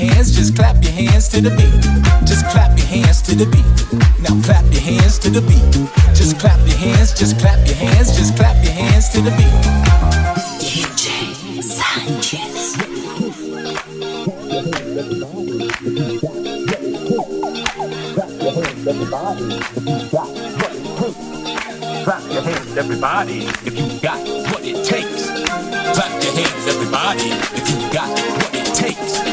Hands, just clap your hands to the beat. Just clap your hands to the beat. Now clap your hands to the beat. Just clap your hands, just clap your hands, just clap your hands to the beat. DJ Sanchez. Clap your hands, everybody, if you got what it takes. Clap your hands, everybody, if you got what it takes.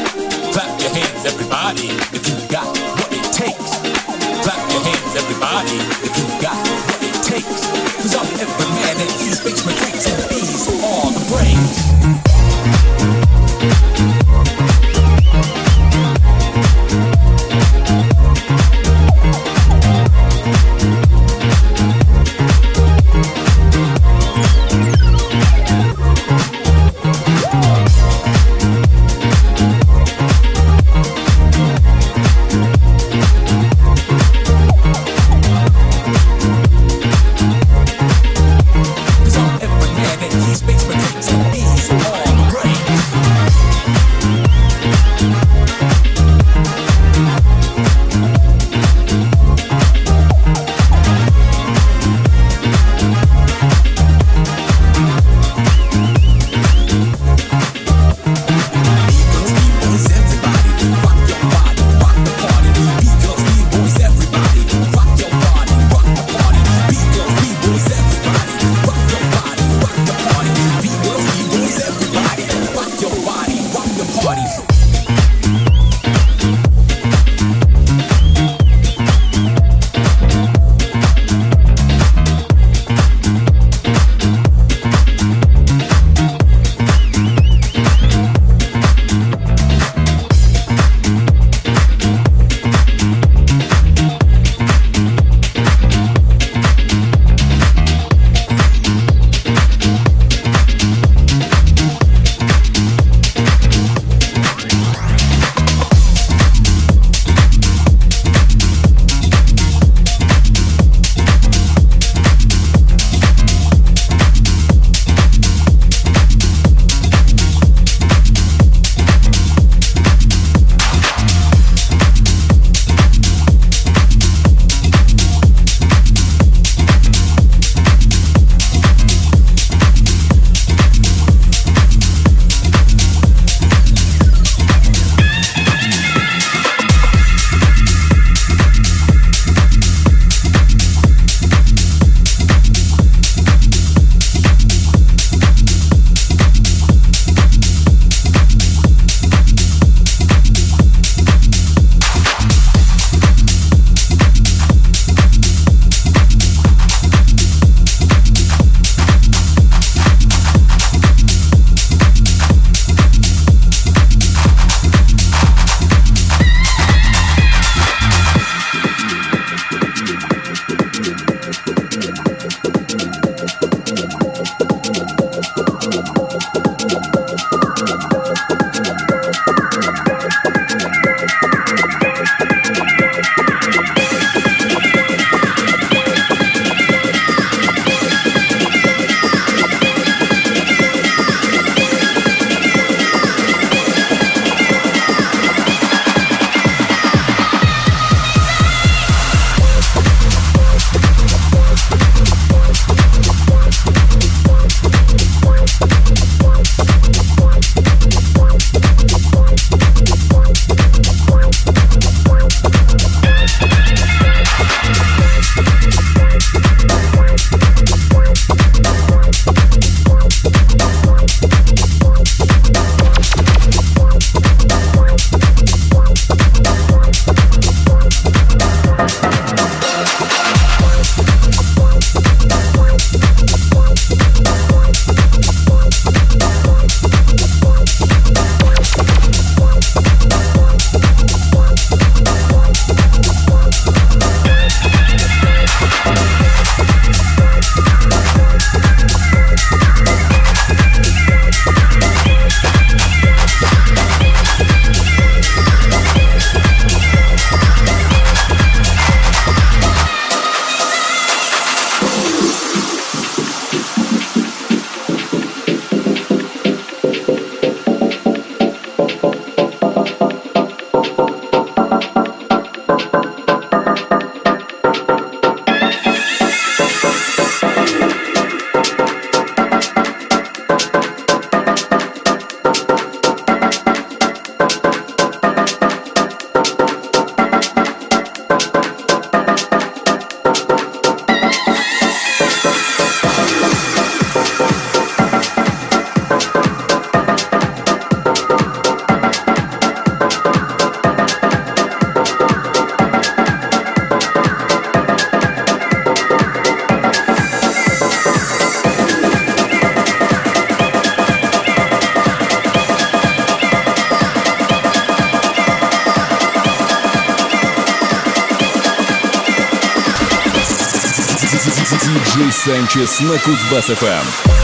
ночи» на Кузбасс-ФМ.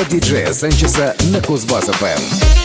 От диджея Санчеса на Кузбасс-ФМ.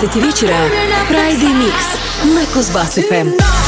12 вечера Friday Mix на Кузбасс-ФМ.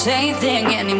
Same thing anymore.